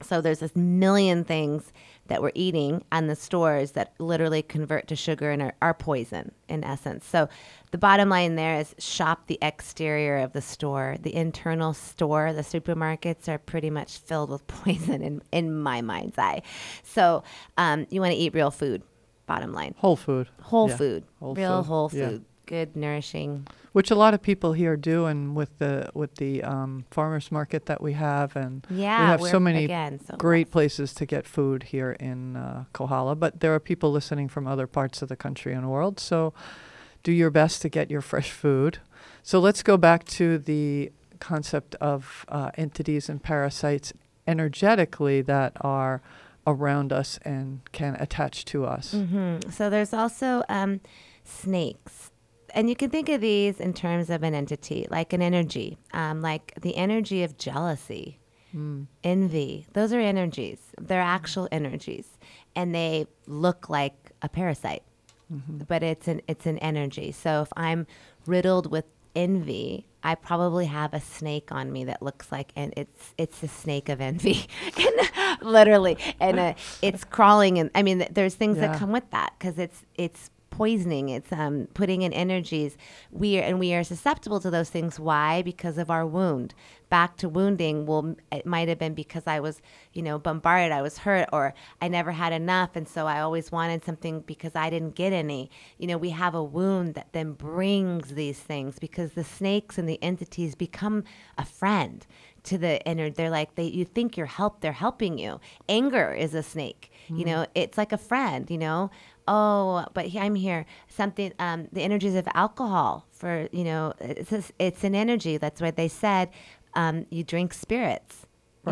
So there's this million things that we're eating on the stores that literally convert to sugar and are, are poison in essence. So the bottom line there is shop the exterior of the store. The internal store, the supermarkets are pretty much filled with poison in, in my mind's eye. So um, you want to eat real food, bottom line. Whole food. Whole Yeah. food, Whole real food, whole food, good, nourishing. Which a lot of people here do, and with the with the um, farmers market that we have, and Yeah, we have so many again, so great places to get food here in uh, Kohala. But there are people listening from other parts of the country and world, so do your best to get your fresh food. So let's go back to the concept of uh, entities and parasites energetically that are around us and can attach to us. hmm So there's also um, snakes. And you can think of these in terms of an entity, like an energy, um, like the energy of jealousy, envy. Those are energies. They're actual energies. And they look like a parasite, but it's an, it's an energy. So if I'm riddled with envy, I probably have a snake on me that looks like, and it's it's a snake of envy, and literally, and uh, it's crawling. And I mean, th- there's things that come with that because it's it's poisoning. It's um, putting in energies. We are, and we are susceptible to those things. Why? Because of our wound. Back to wounding. Well, it might have been because I was, you know, bombarded. I was hurt, or I never had enough, and so I always wanted something because I didn't get any. You know, we have a wound that then brings these things because the snakes and the entities become a friend to the inner they're like they you think you're help they're helping you anger is a snake you know it's like a friend you know oh but he, i'm here. Something um the energies of alcohol for you know it's a, it's an energy. That's what they said. Um you drink spirits.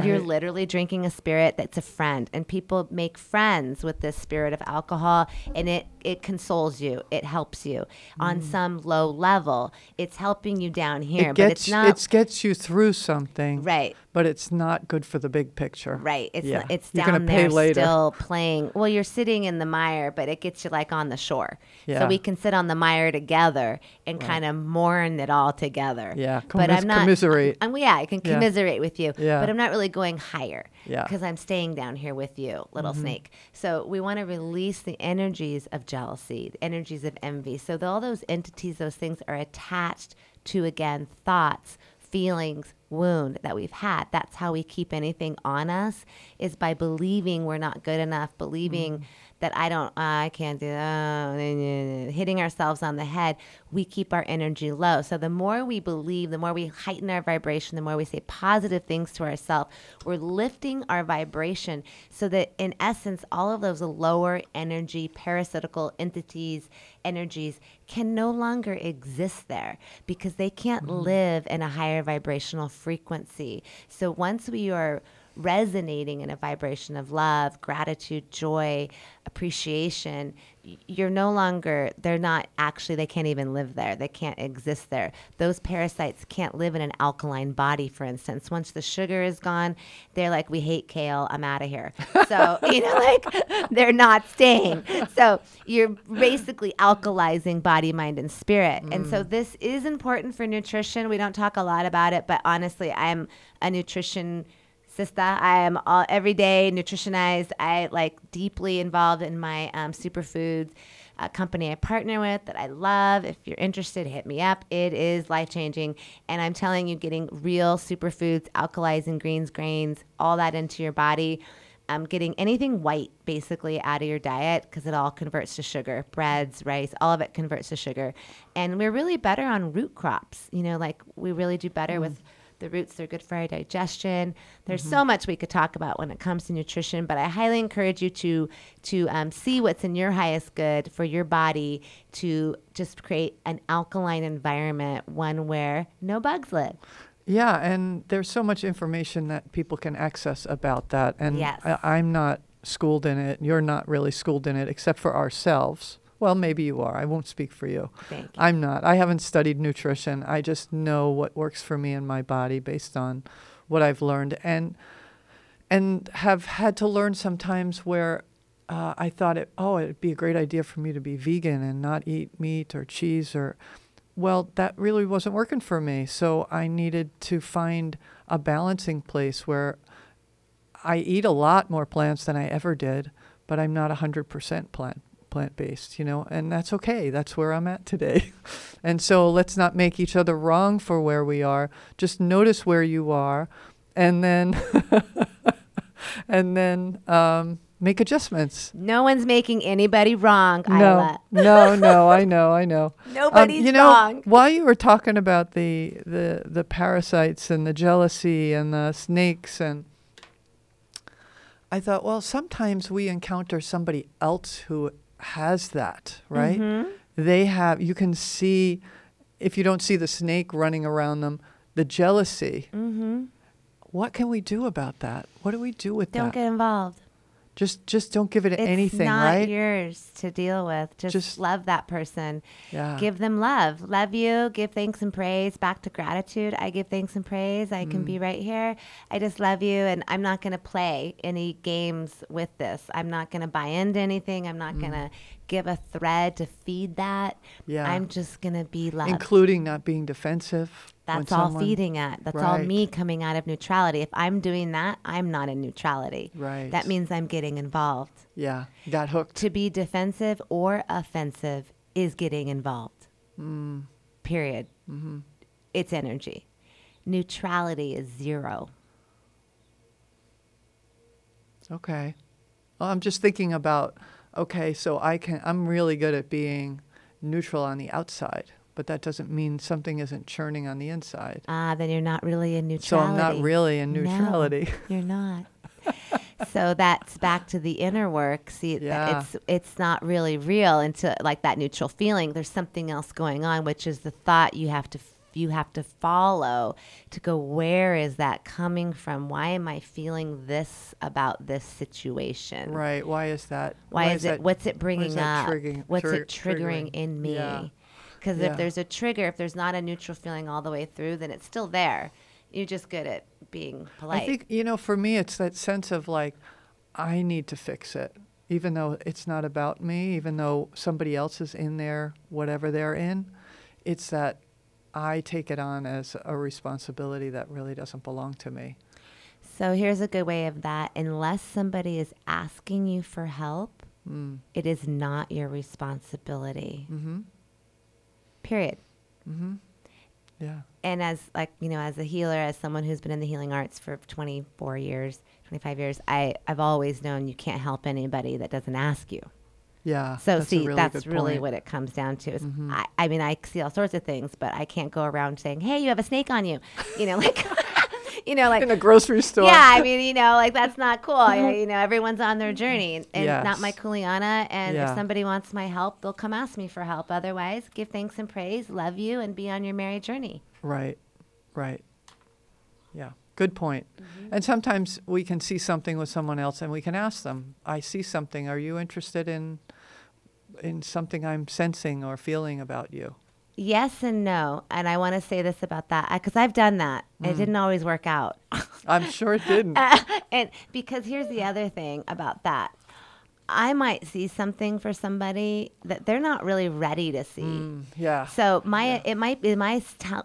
You're literally drinking a spirit that's a friend. And people make friends with this spirit of alcohol and it it consoles you. It helps you on some low level. It's helping you down here it but it's not it gets you through something, right but it's not good for the big picture. Right. It's Yeah. not, it's You're down there still playing. Well, you're sitting in the mire, but it gets you like on the shore. Yeah. So we can sit on the mire together and kind of mourn it all together. Yeah, But I'm not. commiserate. I'm, yeah, I can Yeah. commiserate with you. Yeah. But I'm not really going higher. Yeah. Mm-hmm. Because I'm staying down here with you, little snake. So we want to release the energies of jealousy, the energies of envy. So all those entities, those things are attached to again thoughts, feelings, wound that we've had. That's how we keep anything on us is by believing we're not good enough, believing mm. That I don't, uh, I can't do that, hitting ourselves on the head. We keep our energy low. So the more we believe, the more we heighten our vibration, the more we say positive things to ourselves, we're lifting our vibration so that in essence, all of those lower energy parasitical entities, energies can no longer exist there because they can't live in a higher vibrational frequency. So once we are resonating in a vibration of love, gratitude, joy, appreciation, you're no longer, they're not actually, they can't even live there. They can't exist there. Those parasites can't live in an alkaline body, for instance. Once the sugar is gone, they're like, we hate kale, I'm out of here. So, you know, like they're not staying. So you're basically alkalizing body, mind, and spirit. And so mm. this is important for nutrition. We don't talk a lot about it, but honestly, I'm a nutrition Sista. I am all every day nutritionized. I like deeply involved in my um, superfoods uh, company I partner with that I love. If you're interested, hit me up. It is life changing, and I'm telling you, getting real superfoods, alkalizing greens, grains, all that into your body. Um, getting anything white basically out of your diet because it all converts to sugar. Breads, rice, all of it converts to sugar. And we're really better on root crops. You know, like we really do better with the roots. They're good for our digestion. There's so much we could talk about when it comes to nutrition, but I highly encourage you to to um, see what's in your highest good for your body to just create an alkaline environment, one where no bugs live. Yeah, and there's so much information that people can access about that. And Yes. I, I'm not schooled in it. You're not really schooled in it, except for ourselves. Well, maybe you are. I won't speak for you. Thank you. I'm not. I haven't studied nutrition. I just know what works for me and my body based on what I've learned, and and have had to learn sometimes where uh, I thought it. Oh, it'd be a great idea for me to be vegan and not eat meat or cheese or. Well, that really wasn't working for me. So I needed to find a balancing place where I eat a lot more plants than I ever did, but I'm not 100% plant plant based, you know, and that's okay. That's where I'm at today. and so let's not make each other wrong for where we are. Just notice where you are and then and then um, make adjustments. No one's making anybody wrong, No, Isla. no, no, I know, I know. Um, Nobody's you know, wrong. While you were talking about the, the the parasites and the jealousy and the snakes and I thought, well, sometimes we encounter somebody else who has that, right? Mm-hmm. They have you can see if you don't see the snake running around them, the jealousy. Mm-hmm. What can we do about that? What do we do with that? Don't get involved. Just just don't give it anything. It's anything, not right? yours to deal with. Just, Just- love that person. yeah. Give them love. Love you. Give thanks and praise. Back to gratitude. I give thanks and praise. I can Mm. be right here. I just love you. And I'm not going to play any games with this. I'm not going to buy into anything. I'm not going to give a thread to feed that. Mm. Yeah. I'm just going to be love. including not being defensive. That's all feeding at. That's all me coming out of neutrality. If I'm doing that, I'm not in neutrality. Right. That means I'm getting involved. Yeah, got hooked. To be defensive or offensive is getting involved. Mm. Period. Mm-hmm. It's energy. Neutrality is zero. Okay. Well, I'm just thinking about okay, so I can I'm really good at being neutral on the outside, but that doesn't mean something isn't churning on the inside. Ah, then you're not really in neutrality. So. I'm not really in neutrality. No. You're not. so that's back to the inner work. See, Yeah. it's it's not really real until like that neutral feeling. There's something else going on, which is the thought you have to you have to follow to go. Where is that coming from? Why am I feeling this about this situation? right. Why is that? Why, is, it? that- what's it bringing up? triggering- what's it triggering, triggering? in me? Yeah. Because Yeah. if there's a trigger, if there's not a neutral feeling all the way through, then it's still there. You're just good at being polite. I think you know, for me, it's that sense of like, I need to fix it, even though it's not about me, even though somebody else is in there, whatever they're in. It's that I take it on as a responsibility that really doesn't belong to me. So here's a good way of that. Unless somebody is asking you for help, Mm. it is not your responsibility. Mm-hmm. Period. Mm-hmm. Yeah. And as like, you know, as a healer, as someone who's been in the healing arts for 24 years, 25 years, I, I've always known you can't help anybody that doesn't ask you. Yeah. So that's see, really that's really point. what it comes down to. Is Mhm. I, I mean, I see all sorts of things, but I can't go around saying, "Hey, you have a snake on you," you know, like, you know, like in a grocery store. Yeah, I mean, you know, like that's not cool. I- you know, everyone's on their journey, and not my Yes. kuleana. And Yeah. if somebody wants my help, they'll come ask me for help. Otherwise, give thanks and praise, love you, and be on your merry journey. Right, right. Yeah, good point. Mm-hmm. And sometimes we can see something with someone else and we can ask them, I see something. Are you interested in in something I'm sensing or feeling about you? Yes and no, and I want to say this about that because I've done that. It Mm. didn't always work out. I'm sure it didn't. and because here's the other thing about that I might see something for somebody that they're not really ready to see. Mm, yeah. So my it might be my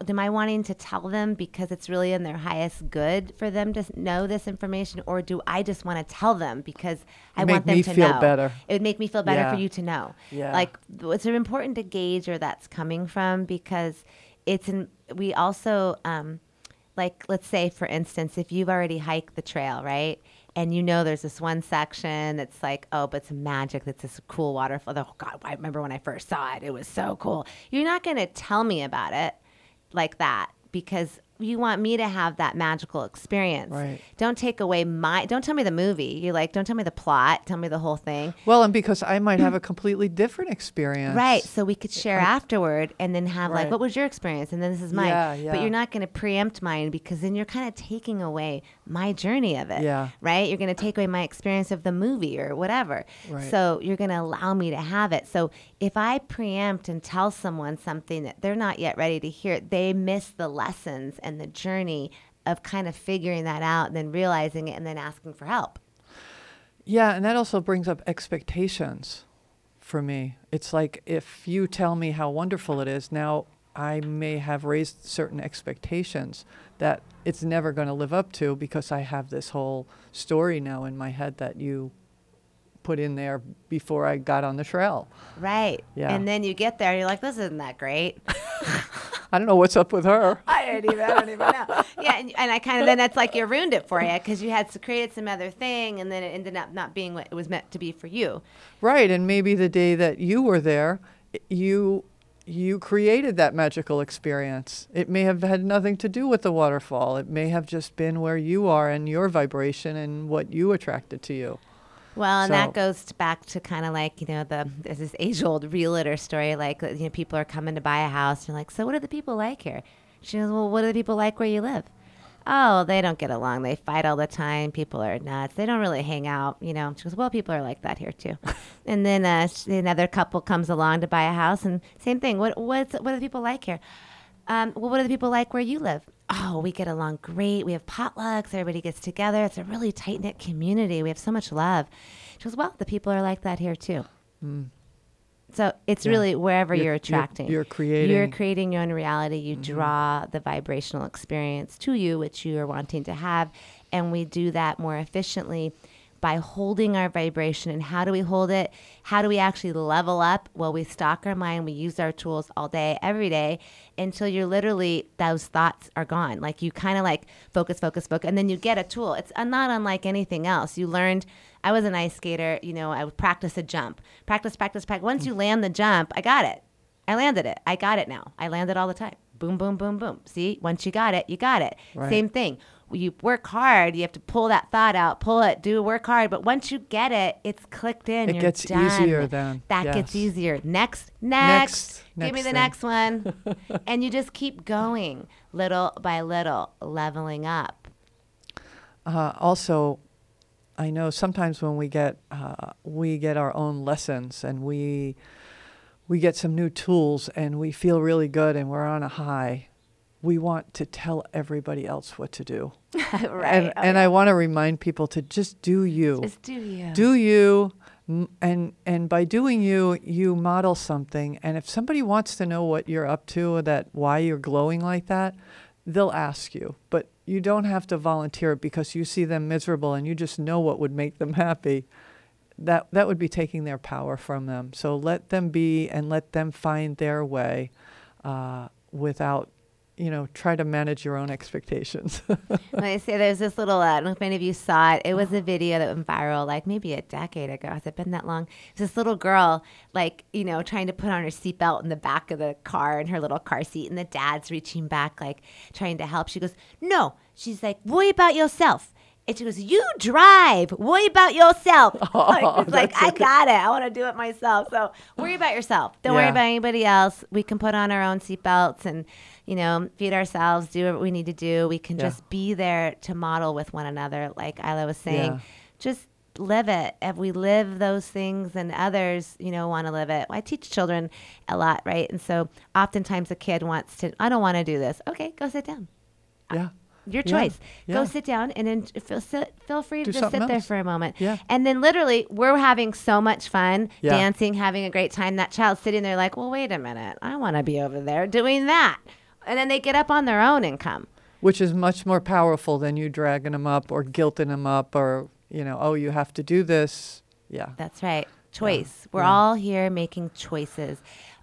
am I wanting to tell them because it's really in their highest good for them to know this information, or do I just want to tell them because I want them me to feel know? better. It would make me feel better Yeah. for you to know. Yeah. Like it's important to gauge where that's coming from because it's in. We also um, like let's say for instance, if you've already hiked the trail, right? And you know there's this one section that's like, oh, but it's magic. That's this cool waterfall. Oh God, I remember when I first saw it. It was so cool. You're not going to tell me about it like that because you want me to have that magical experience. Right. Don't take away my. Don't tell me the movie. You like. Don't tell me the plot. Tell me the whole thing. Well, and because I might have a completely different experience. Right. So we could share afterward and then have like, what was your experience? And then this is mine. Yeah, But you're not going to preempt mine because then you're kind of taking away my journey of it. Yeah. Right. You're going to take away my experience of the movie or whatever. Right. So you're going to allow me to have it. So if I preempt and tell someone something that they're not yet ready to hear, they miss the lessons and the journey of kind of figuring that out and then realizing it and then asking for help. Yeah, and that also brings up expectations for me. It's like if you tell me how wonderful it is, now I may have raised certain expectations that it's never going to live up to because I have this whole story now in my head that you put in there before I got on the trail. Right. Yeah. And then you get there, you're like, this isn't that great. I don't know what's up with her. I don't even, I don't even know. Yeah, and, and I kind of then that's like you ruined it for you because you had created some other thing, and then it ended up not being what it was meant to be for you. Right, and maybe the day that you were there, you you created that magical experience. It may have had nothing to do with the waterfall. It may have just been where you are and your vibration and what you attracted to you. Well, and So- that goes back to kind of like you know the there's this age old realtor story. Like you know, people are coming to buy a house. And you're like, so what do the people like here? She goes, well, what do the people like where you live? Oh, they don't get along. They fight all the time. People are nuts. They don't really hang out. You know. She goes, well, people are like that here too. and then uh, another couple comes along to buy a house, and same thing. What what's, what do the people like here? Um, well, what do the people like where you live? Oh, we get along great. We have potlucks. Everybody gets together. It's a really tight knit community. We have so much love. She goes, well, the people are like that here too. So it's Yeah. really wherever You're- you're, you're- attracting. you're creating- You're creating your own reality. You draw the vibrational experience to you, which you are wanting to have, and we do that more efficiently by holding our vibration. And how do we hold it? How do we actually level up? Well, we stock our mind. We use our tools all day, every day, until you're literally those thoughts are gone. Like you kind of like focus, focus, focus, and then you get a tool. It's not unlike anything else. You learned. I was an ice skater. You know, I would practice a jump, practice, practice, practice. Once you land the jump, I got it. I landed it. I got it now. I land it all the time. Boom, boom, boom, boom. See, once you got it, you got it. Right. Same thing. You work hard. You have to pull that thought out, pull it, do work hard. But once you get it, it's clicked in. It gets done. easier then. That gets easier. Next, next. Next, Give me the thing. next one. and you just keep going little by little, leveling up. Uh, also, I know sometimes when we get uh, we get our own lessons and we we get some new tools and we feel really good and we're on a high. We want to tell everybody else what to do. right. And, Oh, and. I want to remind people to just do you. just do you. do you and and by doing you you model something and if somebody wants to know what you're up to or that why you're glowing like that they'll ask you but you don't have to volunteer because you see them miserable and you just know what would make them happy that that would be taking their power from them so let them be and let them find their way uh, without you know try to manage your own expectations When I say there's this little, uh, I don't know if any of you saw it. It was a video that went viral like maybe a decade ago. Has it been that long? It's this little girl, like, you know, trying to put on her seatbelt in the back of the car in her little car seat. And the dad's reaching back, like, trying to help. She goes, No. She's like, Worry about yourself. And she goes, You drive. Worry about yourself. like, it's like I got it. I want to do it myself. So worry about yourself. Don't worry about anybody else. We can put on our own seatbelts and, you know, feed ourselves, do what we need to do. We can Yeah. just be there to model with one another. Like Isla was saying, Yeah. just live it. If we live those things and others, you know, want to live it. I teach children a lot, right? And so oftentimes a kid wants to, I don't want to do this. Okay, go sit down. yeah Your choice. yeah. Go sit down and then feel sit, feel free Do to just sit something there for a moment. Yeah. And then literally, we're having so much fun Yeah. dancing, having a great time. That child's sitting there like, well, wait a minute, I want to be over there doing that. And then they get up on their own and come. Which is much more powerful than you dragging them up or guilting them up or, you know, oh, you have to do this. Yeah. That's right. Choice. We're yeah. all here making choices.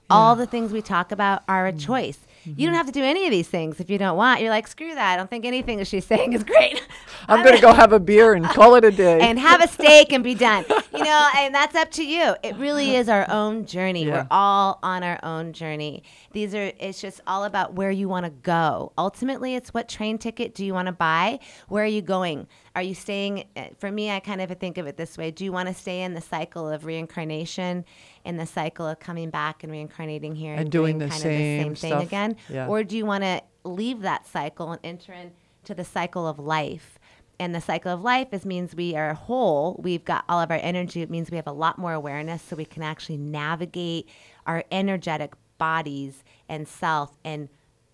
All the things we talk about are a mm. choice. You don't mm-hmm. have to do any of these things if you don't want. You're like, screw that. I don't think anything that she's saying is great. I'm going to go have a beer and call it a day. and have a steak and be done. You know, and that's up to you. It really is our own journey. Yeah. We're all on our own journey. These are it's just all about where you want to go. Ultimately, it's what train ticket do you want to buy? Where are you going? Are you staying uh, for me I kind of think of it this way. Do you want to stay in the cycle of reincarnation in the cycle of coming back and reincarnating here And doing the kind of same the same thing stuff? again? Yeah. Or do you want to leave that cycle and enter into the cycle of life? And the cycle of life is means we are whole. We've got all of our energy. It means we have a lot more awareness, so we can actually navigate our energetic bodies and self and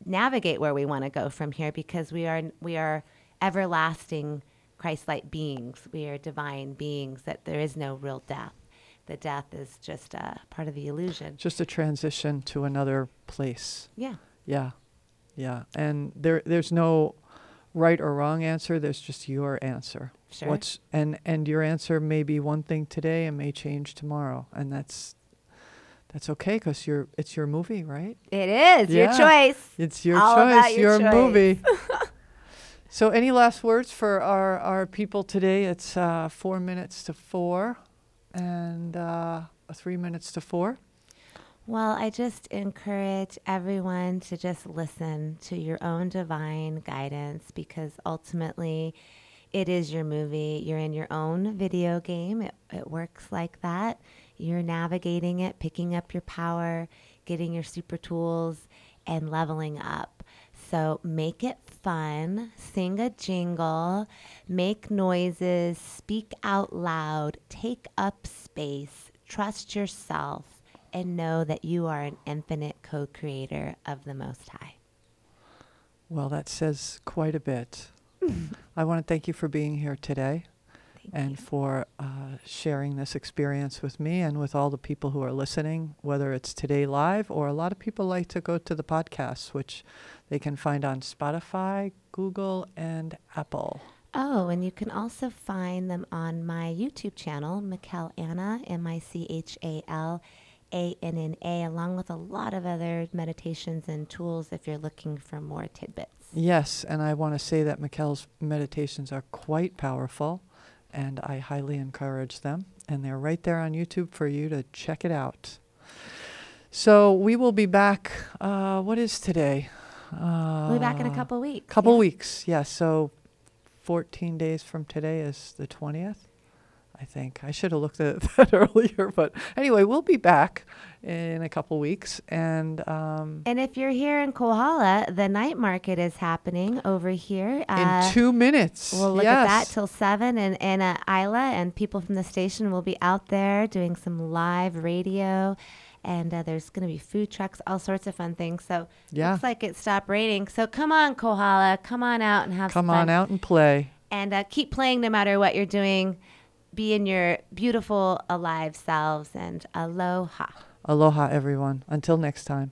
navigate where we want to go from here because we are we are everlasting Christ-like beings. We are divine beings. That there is no real death. The death is just a part of the illusion. Just a transition to another place. Yeah. Yeah. Yeah. And there there's no right or wrong answer. There's just your answer. Sure. What's and and your answer may be one thing today and may change tomorrow, and that's that's okay because you're it's your movie, right? It is your choice. It's your All choice, your your choice. movie. so, any last words for our our people today? It's uh, four minutes to four, and uh, three minutes to four. Well, I just encourage everyone to just listen to your own divine guidance because ultimately it is your movie. You're in your own video game. It, it works like that. You're navigating it, picking up your power, getting your super tools, and leveling up. So make it fun, sing a jingle, make noises, speak out loud, take up space, trust yourself, and know that you are an infinite co creator of the Most High. Well, that says quite a bit. I want to thank you for being here today Thank and you. for uh, sharing this experience with me and with all the people who are listening, whether it's today live or a lot of people like to go to the podcasts, which they can find on Spotify, Google, and Apple. Oh, and you can also find them on my YouTube channel, Michael Anna, M I C H A L A N N A, along with a lot of other meditations and tools if you're looking for more tidbits. Yes, and I want to say that Mikkel's meditations are quite powerful, and I highly encourage them. And they're right there on YouTube for you to check it out. So we will be back. Uh, what is today? Uh, We'll be back in a couple weeks. Couple yeah. weeks, yes. so 14 days from today is the 20th. I think I should have looked at that earlier, but anyway, we'll be back in a couple weeks, and um, And if you're here in Kohala, the night market is happening over here. Uh, in two minutes. We'll look at that till seven, and and uh, Isla and people from the station will be out there doing some live radio, and uh, there's going to be food trucks, all sorts of fun things. So Yeah. looks like it stopped raining. So come on, Kohala, come on out and have Come on out and play. and uh, keep playing no matter what you're doing. Be in your beautiful alive selves and aloha. Aloha, everyone. Until next time.